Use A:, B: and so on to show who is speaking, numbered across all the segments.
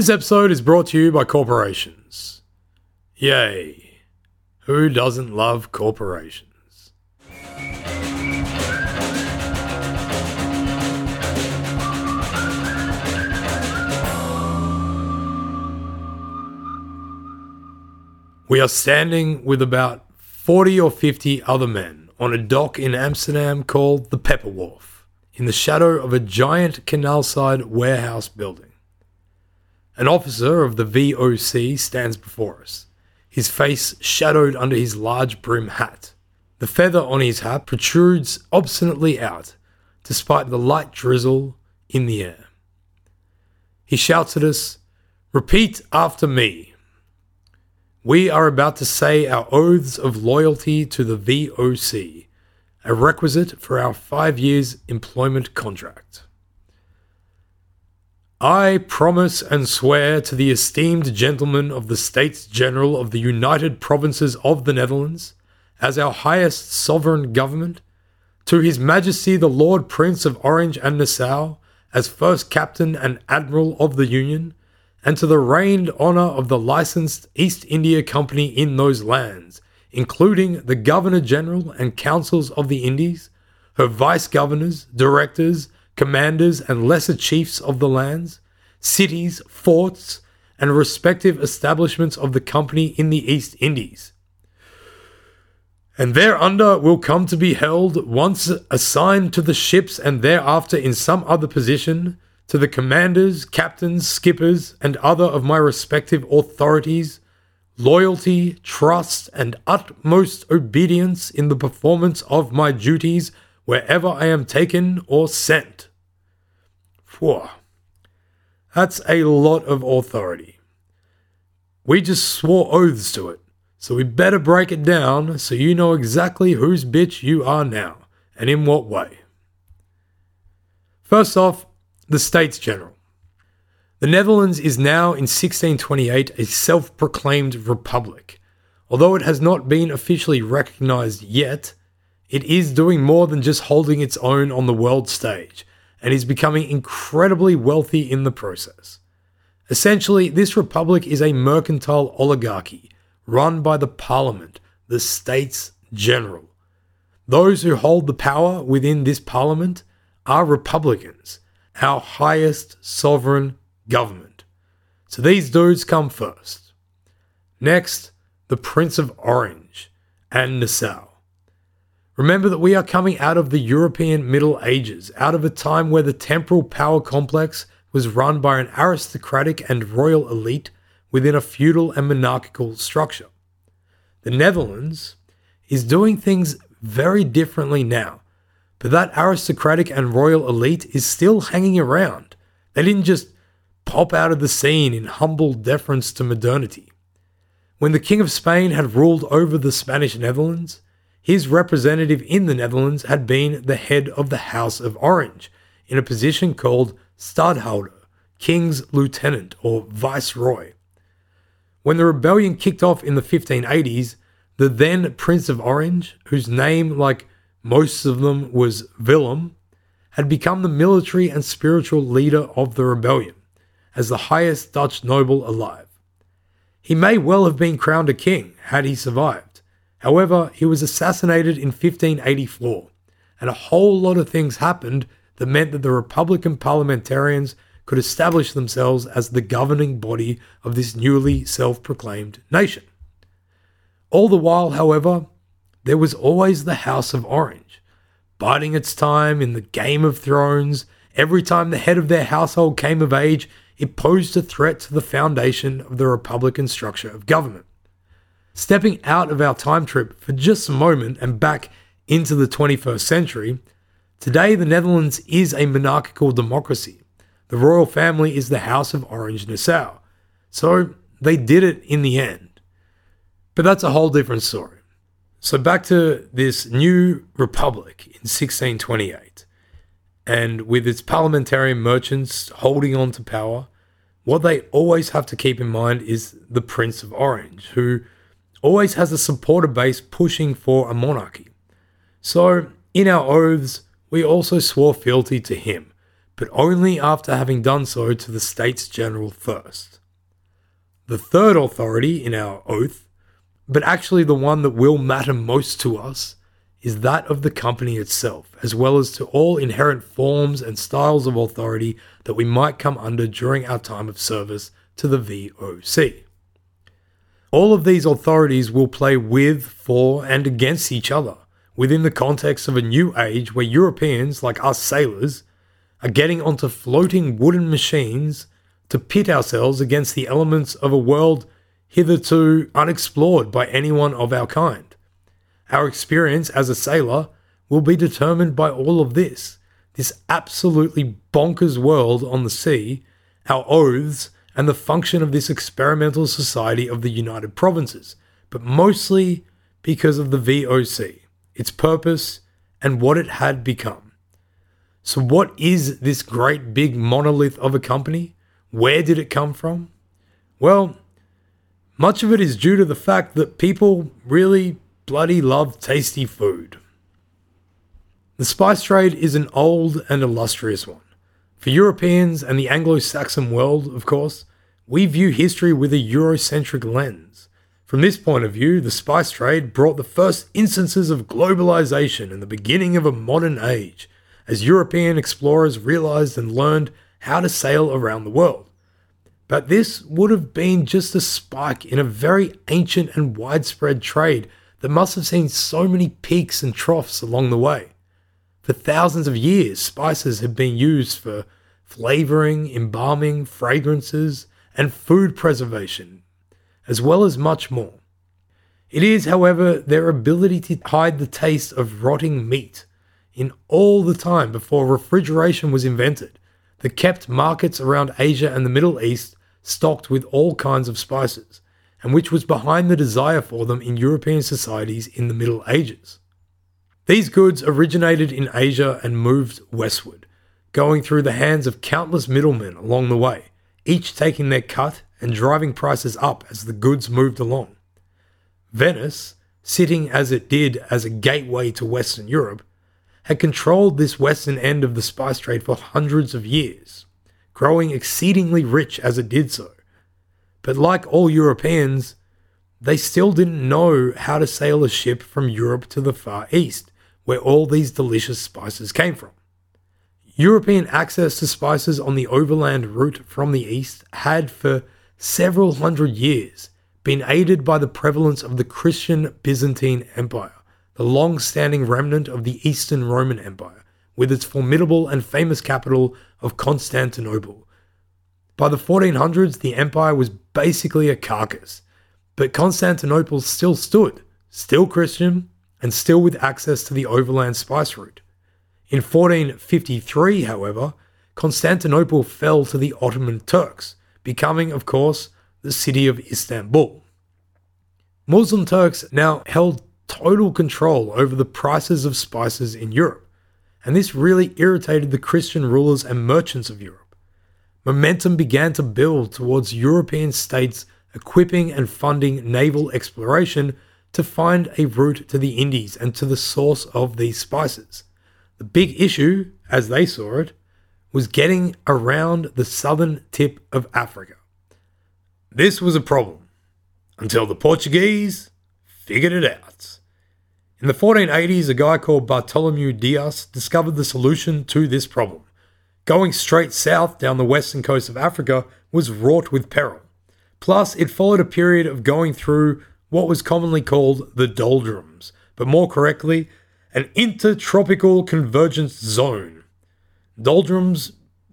A: This episode is brought to you by corporations. Yay! Who doesn't love corporations? We are standing with about 40 or 50 other men on a dock in Amsterdam called the Pepper Wharf, in the shadow of a giant canal-side warehouse building. An officer of the VOC stands before us, his face shadowed under his large brim hat. The feather on his hat protrudes obstinately out, despite the light drizzle in the air. He shouts at us, Repeat after me. We are about to say our oaths of loyalty to the VOC, a requisite for our five years employment contract. I promise and swear to the esteemed gentlemen of the States General of the United Provinces of the Netherlands, as our highest sovereign government, to His Majesty the Lord Prince of Orange and Nassau, as first captain and admiral of the Union, and to the reigned honour of the licensed East India Company in those lands, including the Governor General and Councils of the Indies, her vice governors, directors, commanders, and lesser chiefs of the lands, cities, forts, and respective establishments of the company in the East Indies. And thereunder will come to be held, once assigned to the ships and thereafter in some other position, to the commanders, captains, skippers, and other of my respective authorities, loyalty, trust, and utmost obedience in the performance of my duties wherever I am taken or sent. Phew. That's a lot of authority. We just swore oaths to it, so we better break it down so you know exactly whose bitch you are now, and in what way. First off, the States General. The Netherlands is now in 1628 a self proclaimed republic. Although it has not been officially recognized yet, it is doing more than just holding its own on the world stage and is becoming incredibly wealthy in the process. Essentially, this republic is a mercantile oligarchy run by the parliament, the States General. Those who hold the power within this parliament are Republicans, our highest sovereign government. So these dudes come first. Next, the Prince of Orange and Nassau. Remember that we are coming out of the European Middle Ages, out of a time where the temporal power complex was run by an aristocratic and royal elite within a feudal and monarchical structure. The Netherlands is doing things very differently now, but that aristocratic and royal elite is still hanging around. They didn't just pop out of the scene in humble deference to modernity. When the King of Spain had ruled over the Spanish Netherlands, his representative in the Netherlands had been the head of the House of Orange, in a position called Stadhouder, King's Lieutenant or Viceroy. When the rebellion kicked off in the 1580s, the then Prince of Orange, whose name, like most of them, was Willem, had become the military and spiritual leader of the rebellion, as the highest Dutch noble alive. He may well have been crowned a king had he survived. However, he was assassinated in 1584, and a whole lot of things happened that meant that the Republican parliamentarians could establish themselves as the governing body of this newly self proclaimed nation. All the while, however, there was always the House of Orange, biding its time in the Game of Thrones. Every time the head of their household came of age, it posed a threat to the foundation of the Republican structure of government. Stepping out of our time trip for just a moment and back into the 21st century, today the Netherlands is a monarchical democracy. The royal family is the House of Orange Nassau. So they did it in the end. But that's a whole different story. So back to this new republic in 1628, and with its parliamentarian merchants holding on to power, what they always have to keep in mind is the Prince of Orange, who always has a supporter base pushing for a monarchy. So, in our oaths, we also swore fealty to him, but only after having done so to the States General first. The third authority in our oath, but actually the one that will matter most to us, is that of the company itself, as well as to all inherent forms and styles of authority that we might come under during our time of service to the VOC. All of these authorities will play with, for, and against each other within the context of a new age where Europeans, like us sailors, are getting onto floating wooden machines to pit ourselves against the elements of a world hitherto unexplored by anyone of our kind. Our experience as a sailor will be determined by all of this this absolutely bonkers world on the sea, our oaths, and the function of this experimental society of the United Provinces, but mostly because of the VOC, its purpose, and what it had become. So, what is this great big monolith of a company? Where did it come from? Well, much of it is due to the fact that people really bloody love tasty food. The spice trade is an old and illustrious one. For Europeans and the Anglo Saxon world, of course, we view history with a Eurocentric lens. From this point of view, the spice trade brought the first instances of globalization and the beginning of a modern age, as European explorers realized and learned how to sail around the world. But this would have been just a spike in a very ancient and widespread trade that must have seen so many peaks and troughs along the way. For thousands of years, spices have been used for flavoring, embalming, fragrances, and food preservation, as well as much more. It is, however, their ability to hide the taste of rotting meat in all the time before refrigeration was invented that kept markets around Asia and the Middle East stocked with all kinds of spices and which was behind the desire for them in European societies in the Middle Ages. These goods originated in Asia and moved westward, going through the hands of countless middlemen along the way, each taking their cut and driving prices up as the goods moved along. Venice, sitting as it did as a gateway to Western Europe, had controlled this western end of the spice trade for hundreds of years, growing exceedingly rich as it did so. But like all Europeans, they still didn't know how to sail a ship from Europe to the Far East, where all these delicious spices came from. European access to spices on the overland route from the east had for several hundred years been aided by the prevalence of the Christian Byzantine Empire, the long standing remnant of the Eastern Roman Empire, with its formidable and famous capital of Constantinople, by the 1400s, the empire was basically a carcass, but Constantinople still stood, still Christian, and still with access to the overland spice route. In 1453, however, Constantinople fell to the Ottoman Turks, becoming, of course, the city of Istanbul. Muslim Turks now held total control over the prices of spices in Europe, and this really irritated the Christian rulers and merchants of Europe momentum began to build towards European states equipping and funding naval exploration to find a route to the Indies and to the source of these spices. The big issue, as they saw it, was getting around the southern tip of Africa. This was a problem until the Portuguese figured it out. In the 1480s, a guy called Bartolomeu Dias discovered the solution to this problem Going straight south down the western coast of Africa was wrought with peril. Plus, it followed a period of going through what was commonly called the doldrums, but more correctly, an intertropical convergence zone. Doldrums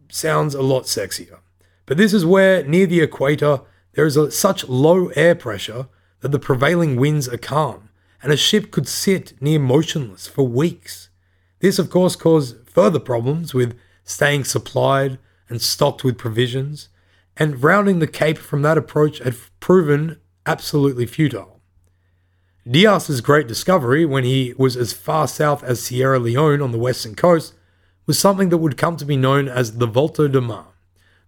A: sounds a lot sexier, but this is where, near the equator, there is a, such low air pressure that the prevailing winds are calm, and a ship could sit near motionless for weeks. This, of course, caused further problems with staying supplied and stocked with provisions, and rounding the Cape from that approach had proven absolutely futile. Dias's great discovery, when he was as far south as Sierra Leone on the western coast, was something that would come to be known as the Volta de Mar,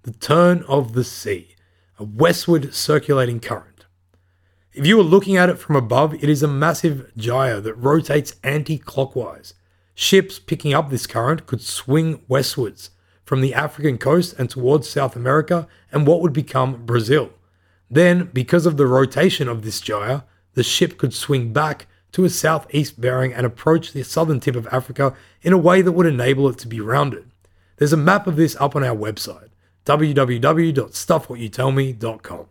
A: the turn of the sea, a westward circulating current. If you are looking at it from above, it is a massive gyre that rotates anti clockwise. Ships picking up this current could swing westwards from the African coast and towards South America and what would become Brazil. Then, because of the rotation of this gyre, the ship could swing back to a southeast bearing and approach the southern tip of Africa in a way that would enable it to be rounded. There's a map of this up on our website, www.stuffwhatyoutellme.com.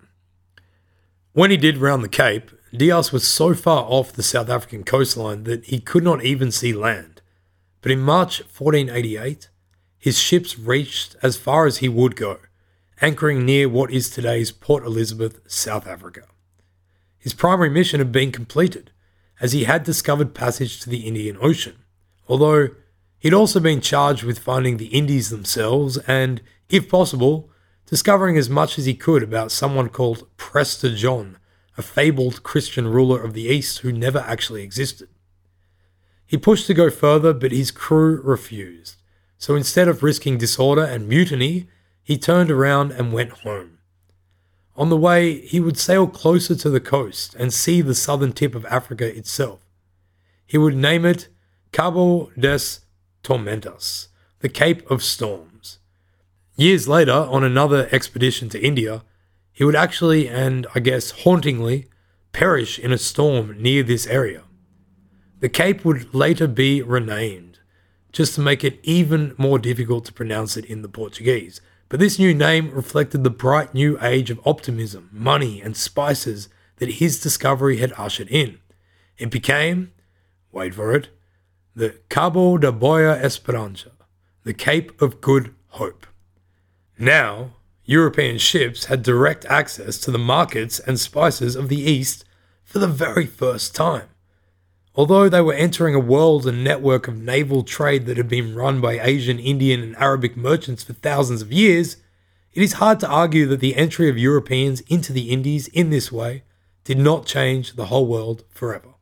A: When he did round the Cape, Dias was so far off the South African coastline that he could not even see land. But in March 1488, his ships reached as far as he would go, anchoring near what is today's Port Elizabeth, South Africa. His primary mission had been completed, as he had discovered passage to the Indian Ocean, although he'd also been charged with finding the Indies themselves and, if possible, discovering as much as he could about someone called Prester John, a fabled Christian ruler of the East who never actually existed. He pushed to go further, but his crew refused. So instead of risking disorder and mutiny, he turned around and went home. On the way, he would sail closer to the coast and see the southern tip of Africa itself. He would name it Cabo das Tormentas, the Cape of Storms. Years later, on another expedition to India, he would actually, and I guess hauntingly, perish in a storm near this area. The cape would later be renamed, just to make it even more difficult to pronounce it in the Portuguese, but this new name reflected the bright new age of optimism, money, and spices that his discovery had ushered in. It became, wait for it, the Cabo da Boa Esperança, the Cape of Good Hope. Now, European ships had direct access to the markets and spices of the East for the very first time. Although they were entering a world and network of naval trade that had been run by Asian, Indian, and Arabic merchants for thousands of years, it is hard to argue that the entry of Europeans into the Indies in this way did not change the whole world forever.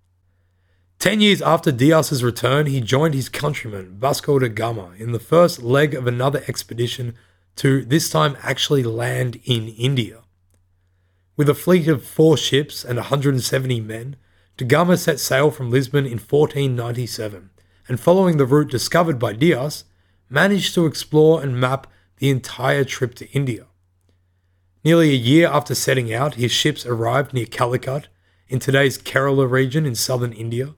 A: Ten years after Dias's return, he joined his countryman Vasco da Gama in the first leg of another expedition to this time actually land in India. With a fleet of four ships and 170 men, Da Gama set sail from Lisbon in 1497 and, following the route discovered by Dias, managed to explore and map the entire trip to India. Nearly a year after setting out, his ships arrived near Calicut in today's Kerala region in southern India,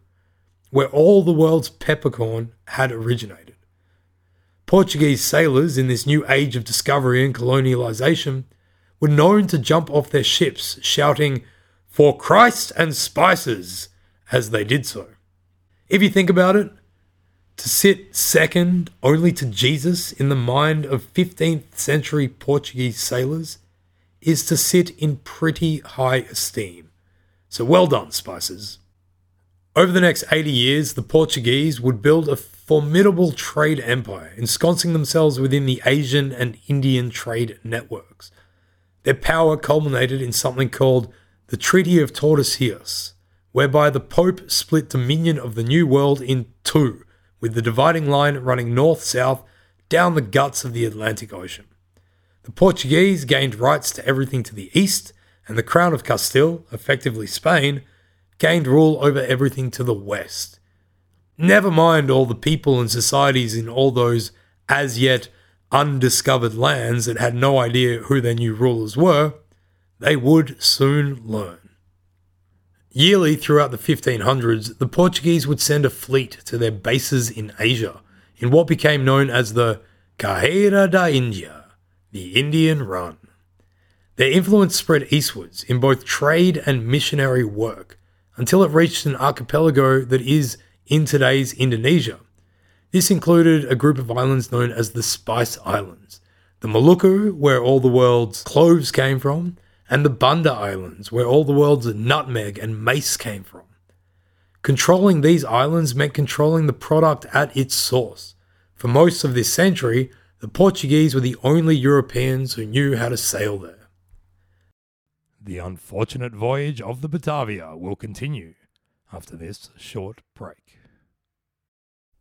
A: where all the world's peppercorn had originated. Portuguese sailors in this new age of discovery and colonialization were known to jump off their ships shouting, for Christ and spices as they did so. If you think about it, to sit second only to Jesus in the mind of 15th century Portuguese sailors is to sit in pretty high esteem. So well done, Spices. Over the next 80 years, the Portuguese would build a formidable trade empire, ensconcing themselves within the Asian and Indian trade networks. Their power culminated in something called the Treaty of Tordesillas, whereby the Pope split dominion of the New World in two, with the dividing line running north south down the guts of the Atlantic Ocean. The Portuguese gained rights to everything to the east, and the Crown of Castile, effectively Spain, gained rule over everything to the west. Never mind all the people and societies in all those as yet undiscovered lands that had no idea who their new rulers were, they would soon learn. Yearly throughout the 1500s, the Portuguese would send a fleet to their bases in Asia, in what became known as the Carrera da India, the Indian Run. Their influence spread eastwards in both trade and missionary work until it reached an archipelago that is in today's Indonesia. This included a group of islands known as the Spice Islands, the Maluku, where all the world's cloves came from, and the Banda Islands, where all the world's nutmeg and mace came from. Controlling these islands meant controlling the product at its source. For most of this century, the Portuguese were the only Europeans who knew how to sail there. The unfortunate voyage of the Batavia will continue after this short break.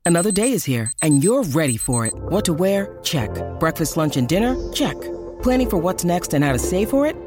B: Another day is here, and you're ready for it. What to wear? Check. Breakfast, lunch, and dinner? Check. Planning for what's next and how to save for it?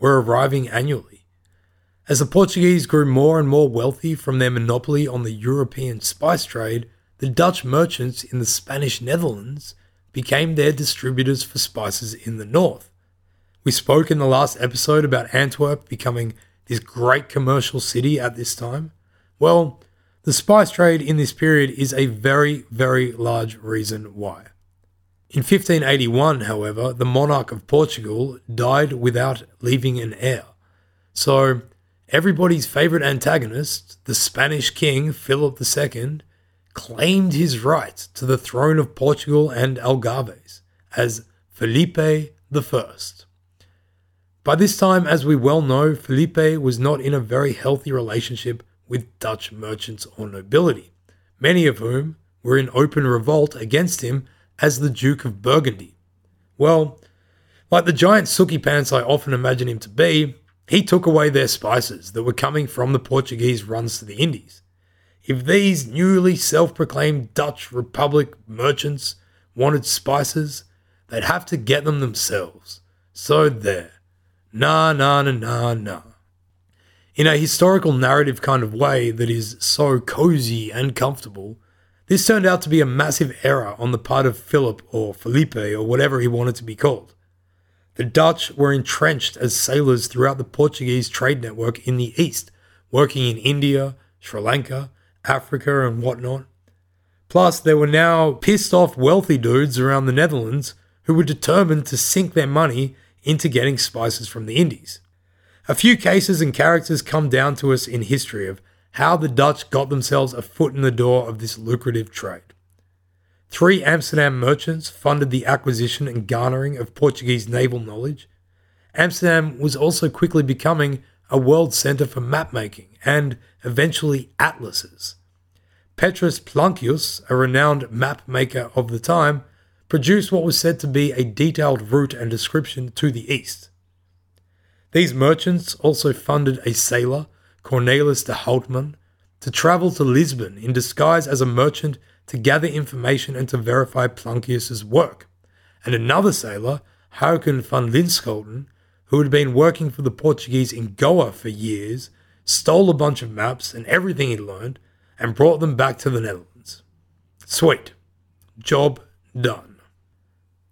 A: were arriving annually. As the Portuguese grew more and more wealthy from their monopoly on the European spice trade, the Dutch merchants in the Spanish Netherlands became their distributors for spices in the north. We spoke in the last episode about Antwerp becoming this great commercial city at this time. Well, the spice trade in this period is a very, very large reason why. In 1581, however, the monarch of Portugal died without leaving an heir. So, everybody's favourite antagonist, the Spanish king Philip II, claimed his right to the throne of Portugal and Algarves as Felipe I. By this time, as we well know, Felipe was not in a very healthy relationship with Dutch merchants or nobility, many of whom were in open revolt against him as the Duke of Burgundy. Well, like the giant sookie pants I often imagine him to be, he took away their spices that were coming from the Portuguese runs to the Indies. If these newly self proclaimed Dutch Republic merchants wanted spices, they'd have to get them themselves. So there. Nah, nah, nah, nah, nah. In a historical narrative kind of way that is so cozy and comfortable, this turned out to be a massive error on the part of Philip or Felipe or whatever he wanted to be called. The Dutch were entrenched as sailors throughout the Portuguese trade network in the east, working in India, Sri Lanka, Africa, and whatnot. Plus, there were now pissed off wealthy dudes around the Netherlands who were determined to sink their money into getting spices from the Indies. A few cases and characters come down to us in history of how the Dutch got themselves a foot in the door of this lucrative trade. Three Amsterdam merchants funded the acquisition and garnering of Portuguese naval knowledge. Amsterdam was also quickly becoming a world centre for map making and eventually atlases. Petrus Plancius, a renowned map maker of the time, produced what was said to be a detailed route and description to the east. These merchants also funded a sailor Cornelis de Houtman, to travel to Lisbon in disguise as a merchant to gather information and to verify Plancius's work. And another sailor, Huyghen van Linschoten, who had been working for the Portuguese in Goa for years, stole a bunch of maps and everything he'd learned and brought them back to the Netherlands. Sweet. Job done.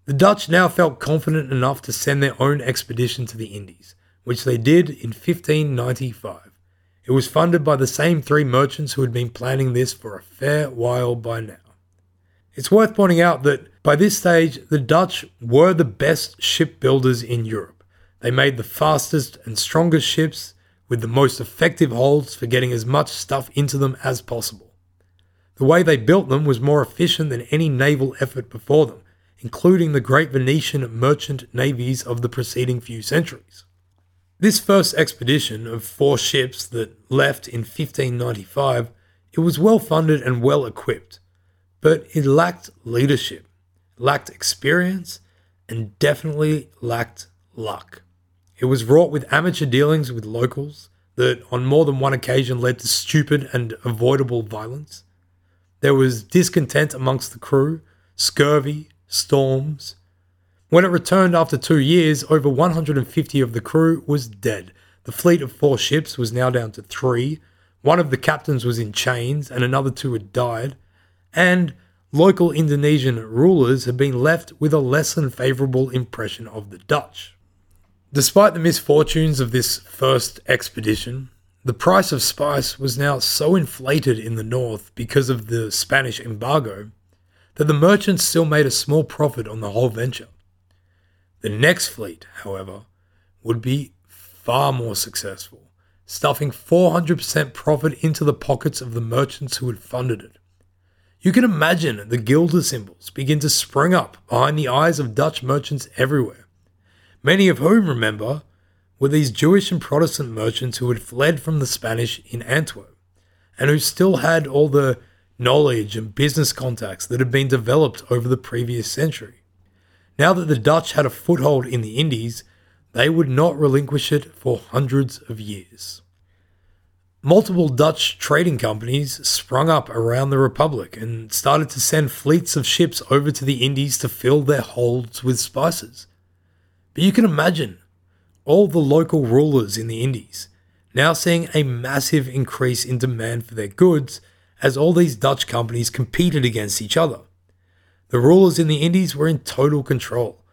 A: The Dutch now felt confident enough to send their own expedition to the Indies, which they did in 1595. It was funded by the same three merchants who had been planning this for a fair while by now. It's worth pointing out that by this stage, the Dutch were the best shipbuilders in Europe. They made the fastest and strongest ships with the most effective holds for getting as much stuff into them as possible. The way they built them was more efficient than any naval effort before them. including the great Venetian merchant navies of the preceding few centuries. This first expedition of four ships that left in 1595, it was well funded and well equipped, but it lacked leadership, lacked experience, and definitely lacked luck. It was wrought with amateur dealings with locals that on more than one occasion led to stupid and avoidable violence. There was discontent amongst the crew, scurvy, storms, when it returned after two years, over 150 of the crew was dead. The fleet of four ships was now down to three. One of the captains was in chains, and another two had died. And local Indonesian rulers had been left with a less than favourable impression of the Dutch. Despite the misfortunes of this first expedition, the price of spice was now so inflated in the north because of the Spanish embargo that the merchants still made a small profit on the whole venture. The next fleet, however, would be far more successful, stuffing 400% profit into the pockets of the merchants who had funded it. You can imagine the guilder symbols begin to spring up behind the eyes of Dutch merchants everywhere, many of whom, remember, were these Jewish and Protestant merchants who had fled from the Spanish in Antwerp and who still had all the knowledge and business contacts that had been developed over the previous century. Now that the Dutch had a foothold in the Indies, they would not relinquish it for hundreds of years. Multiple Dutch trading companies sprung up around the Republic and started to send fleets of ships over to the Indies to fill their holds with spices. But you can imagine all the local rulers in the Indies now seeing a massive increase in demand for their goods as all these Dutch companies competed against each other. The rulers in the Indies were in total control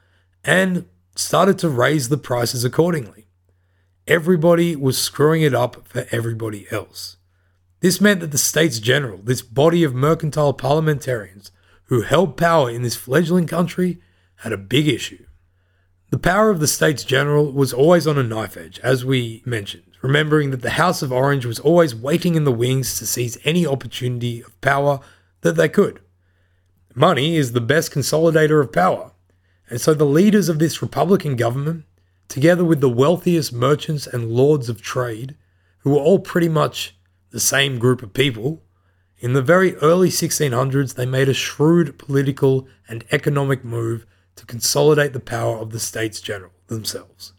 A: and started to raise the prices accordingly. Everybody was screwing it up for everybody else. This meant that the States General, this body of mercantile parliamentarians who held power in this fledgling country, had a big issue. The power of the States General was always on a knife edge, as we mentioned, remembering that the House of Orange was always waiting in the wings to seize any opportunity of power that they could. Money is the best consolidator of power. And so the leaders of this Republican government, together with the wealthiest merchants and lords of trade, who were all pretty much the same group of people, in the very early 1600s, they made a shrewd political and economic move to consolidate the power of the States General themselves.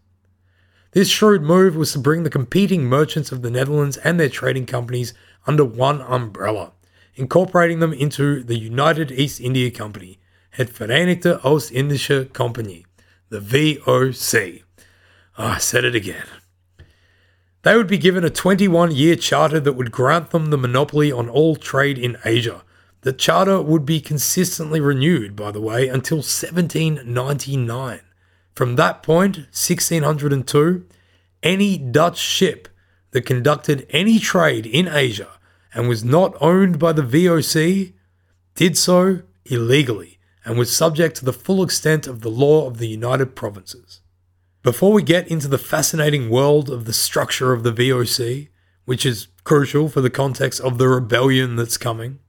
A: This shrewd move was to bring the competing merchants of the Netherlands and their trading companies under one umbrella incorporating them into the United East India Company, Het Verenigde Oost-Indische Compagnie, the VOC. Oh, ah, I said it again. They would be given a 21 year charter that would grant them the monopoly on all trade in Asia. The charter would be consistently renewed, by the way, until 1799. From that point, 1602, any Dutch ship that conducted any trade in Asia and was not owned by the VOC did so illegally and was subject to the full extent of the law of the United Provinces. Before we get into the fascinating world of the structure of the VOC, which is crucial for the context of the rebellion that's coming,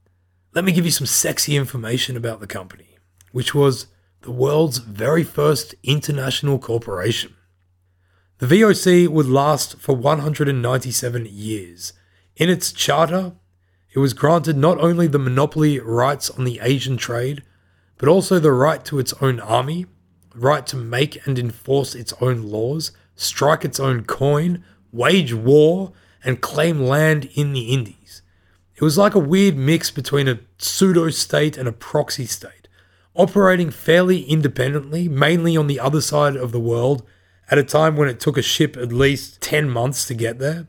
A: let me give you some sexy information about the company, which was the world's very first international corporation. The VOC would last for 197 years in its charter, it was granted not only the monopoly rights on the Asian trade, but also the right to its own army, right to make and enforce its own laws, strike its own coin, wage war, and claim land in the Indies. It was like a weird mix between a pseudo state and a proxy state, operating fairly independently, mainly on the other side of the world, at a time when it took a ship at least 10 months to get there.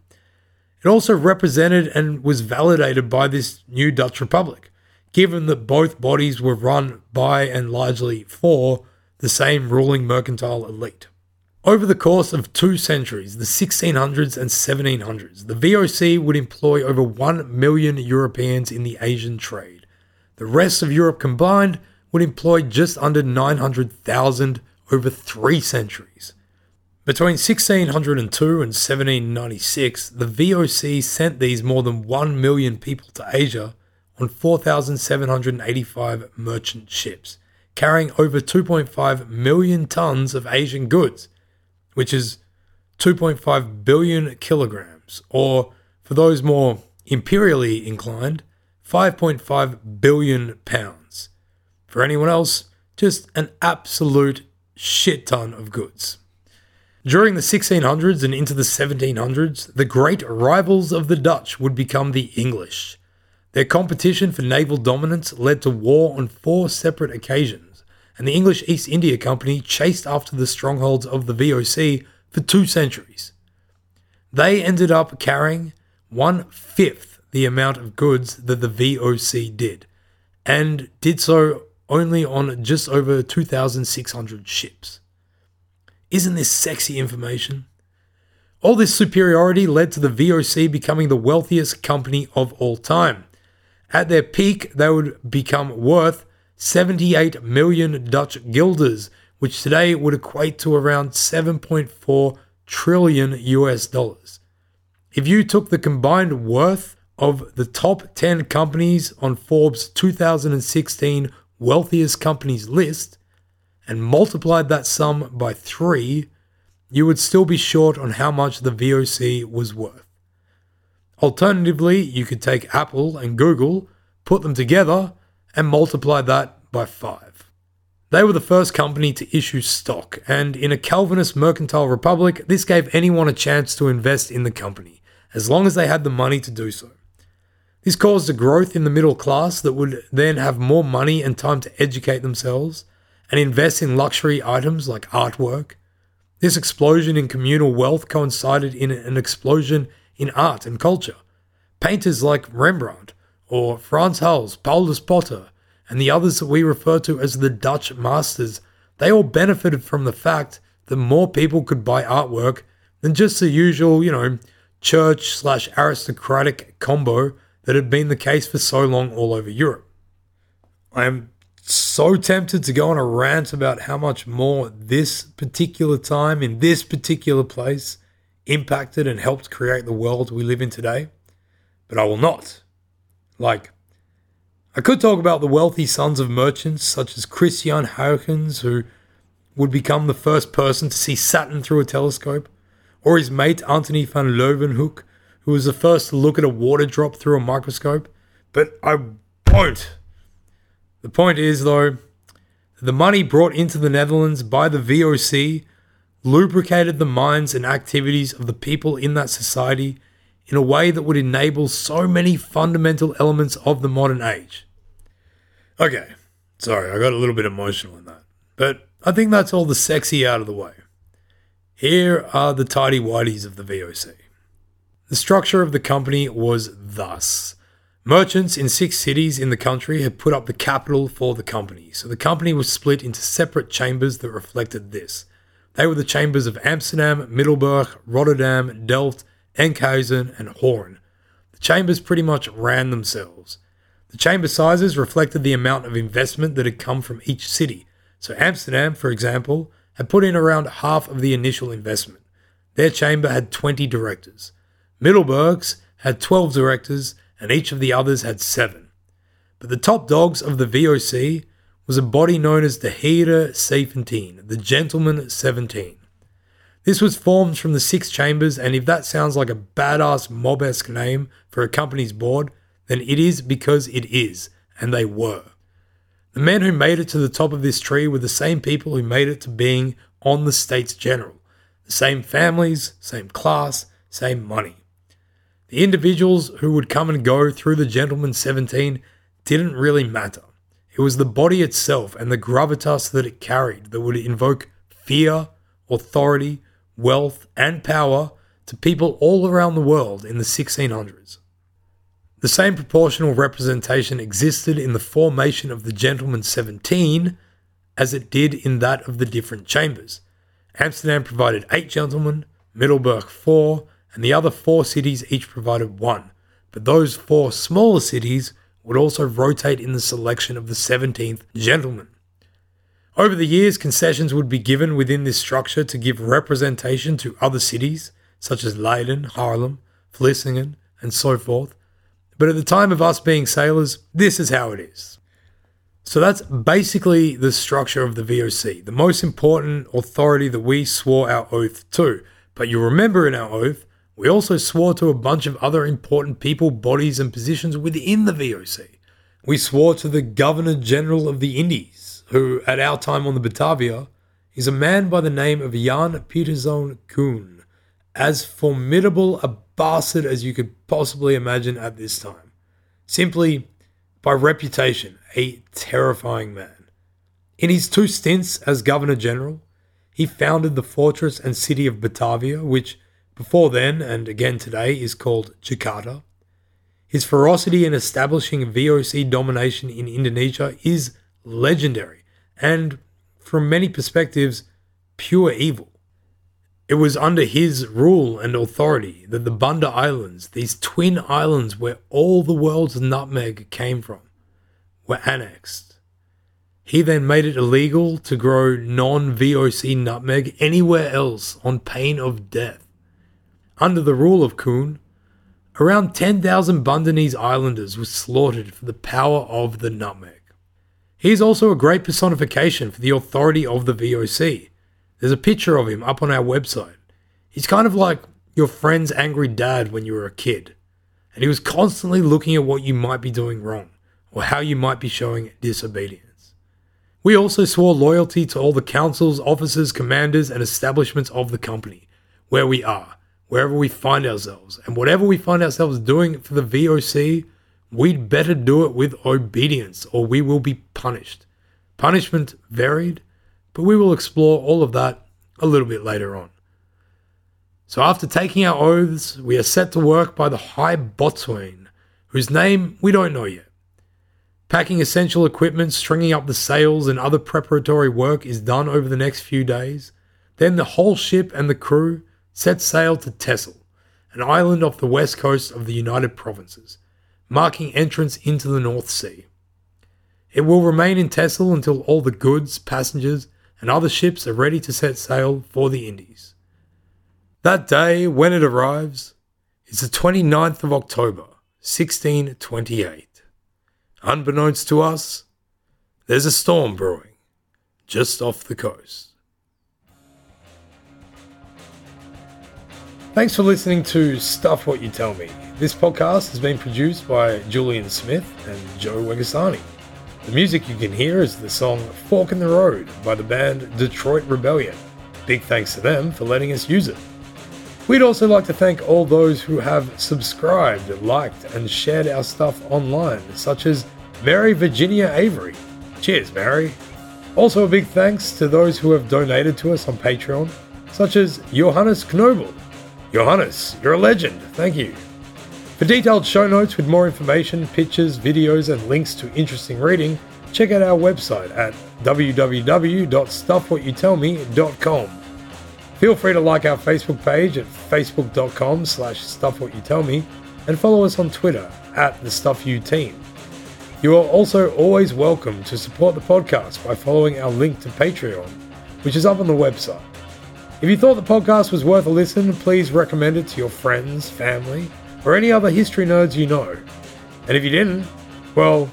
A: It also represented and was validated by this new Dutch Republic, given that both bodies were run by and largely for the same ruling mercantile elite. Over the course of two centuries, the 1600s and 1700s, the VOC would employ over 1 million Europeans in the Asian trade. The rest of Europe combined would employ just under 900,000 over three centuries. Between 1602 and 1796, the VOC sent these more than 1 million people to Asia on 4,785 merchant ships, carrying over 2.5 million tons of Asian goods, which is 2.5 billion kilograms, or for those more imperially inclined, 5.5 billion pounds. For anyone else, just an absolute shit ton of goods. During the 1600s and into the 1700s, the great rivals of the Dutch would become the English. Their competition for naval dominance led to war on four separate occasions, and the English East India Company chased after the strongholds of the VOC for two centuries. They ended up carrying one fifth the amount of goods that the VOC did, and did so only on just over 2,600 ships. Isn't this sexy information? All this superiority led to the VOC becoming the wealthiest company of all time. At their peak, they would become worth 78 million Dutch guilders, which today would equate to around 7.4 trillion US dollars. If you took the combined worth of the top 10 companies on Forbes 2016 wealthiest companies list, and multiplied that sum by three, you would still be short on how much the VOC was worth. Alternatively, you could take Apple and Google, put them together, and multiply that by five. They were the first company to issue stock, and in a Calvinist mercantile republic, this gave anyone a chance to invest in the company, as long as they had the money to do so. This caused a growth in the middle class that would then have more money and time to educate themselves and invest in luxury items like artwork. This explosion in communal wealth coincided in an explosion in art and culture. Painters like Rembrandt or Frans Hals, Paulus Potter, and the others that we refer to as the Dutch masters, they all benefited from the fact that more people could buy artwork than just the usual, you know, church slash aristocratic combo that had been the case for so long all over Europe. I am so tempted to go on a rant about how much more this particular time in this particular place impacted and helped create the world we live in today, but I will not. Like, I could talk about the wealthy sons of merchants such as Christian Huygens, who would become the first person to see Saturn through a telescope, or his mate Antony van Leeuwenhoek, who was the first to look at a water drop through a microscope, but I won't. The point is, though, the money brought into the Netherlands by the VOC lubricated the minds and activities of the people in that society in a way that would enable so many fundamental elements of the modern age. Okay, sorry, I got a little bit emotional in that, but I think that's all the sexy out of the way. Here are the tidy whities of the VOC. The structure of the company was thus Merchants in six cities in the country had put up the capital for the company, so the company was split into separate chambers that reflected this. They were the chambers of Amsterdam, Middelburg, Rotterdam, Delft, Enkhuizen, and Hoorn. The chambers pretty much ran themselves. The chamber sizes reflected the amount of investment that had come from each city. So Amsterdam, for example, had put in around half of the initial investment. Their chamber had 20 directors. Middelburg's had 12 directors and each of the others had seven. But the top dogs of the VOC was a body known as the Heren 17, the Gentleman 17. This was formed from the six chambers, and if that sounds like a badass mob esque name for a company's board, then it is because it is, and they were. The men who made it to the top of this tree were the same people who made it to being on the States General. The same families, same class, same money. The individuals who would come and go through the Gentleman 17 didn't really matter. It was the body itself and the gravitas that it carried that would invoke fear, authority, wealth, and power to people all around the world in the 1600s. The same proportional representation existed in the formation of the Gentleman 17 as it did in that of the different chambers. Amsterdam provided eight gentlemen, Middelburg four, and the other four cities each provided one, but those four smaller cities would also rotate in the selection of the 17th gentleman. Over the years, concessions would be given within this structure to give representation to other cities, such as Leiden, Haarlem, Vlissingen, and so forth. But at the time of us being sailors, this is how it is. So that's basically the structure of the VOC, the most important authority that we swore our oath to. But you remember in our oath, we also swore to a bunch of other important people, bodies, and positions within the VOC. We swore to the Governor General of the Indies, who, at our time on the Batavia, is a man by the name of Jan Pieterszoon Coen, as formidable a bastard as you could possibly imagine at this time. Simply, by reputation, a terrifying man. In his two stints as Governor General, he founded the fortress and city of Batavia, which before then and again today is called Jakarta. His ferocity in establishing VOC domination in Indonesia is legendary and, from many perspectives, pure evil. It was under his rule and authority that the Banda Islands, these twin islands where all the world's nutmeg came from, were annexed. He then made it illegal to grow non VOC nutmeg anywhere else on pain of death. Under the rule of Coen, around 10,000 Bandanese islanders were slaughtered for the power of the nutmeg. He is also a great personification for the authority of the VOC. There's a picture of him up on our website. He's kind of like your friend's angry dad when you were a kid, and he was constantly looking at what you might be doing wrong or how you might be showing disobedience. We also swore loyalty to all the councils, officers, commanders, and establishments of the company, where we are, wherever we find ourselves, and whatever we find ourselves doing for the VOC, we'd better do it with obedience or we will be punished. Punishment varied, but we will explore all of that a little bit later on. So, after taking our oaths, we are set to work by the High Boatswain, whose name we don't know yet. Packing essential equipment, stringing up the sails, and other preparatory work is done over the next few days. Then the whole ship and the crew set sail to Texel, an island off the west coast of the United Provinces, marking entrance into the North Sea. It will remain in Texel until all the goods, passengers, and other ships are ready to set sail for the Indies. That day, when it arrives, is the 29th of October, 1628. Unbeknownst to us, there's a storm brewing just off the coast. Thanks for listening to Stuff What You Tell Me. This podcast has been produced by Julian Smith and Joe Wegasani. The music you can hear is the song Fork in the Road by the band Detroit Rebellion. Big thanks to them for letting us use it. We'd also like to thank all those who have subscribed, liked, and shared our stuff online, such as Mary Virginia Avery. Cheers, Mary. Also, a big thanks to those who have donated to us on Patreon, such as Johannes Knobel. Johannes, you're a legend. Thank you. For detailed show notes with more information, pictures, videos, and links to interesting reading, check out our website at www.stuffwhatyoutellme.com. Feel free to like our Facebook page at facebook.com slash stuffwhatyoutellme and follow us on Twitter at the Stuff You Team. You are also always welcome to support the podcast by following our link to Patreon, which is up on the website. If you thought the podcast was worth a listen, please recommend it to your friends, family, or any other history nerds you know. And if you didn't, well,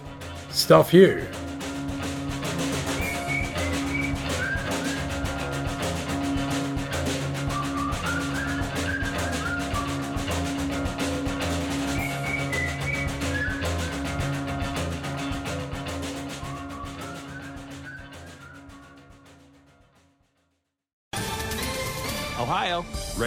A: stuff you.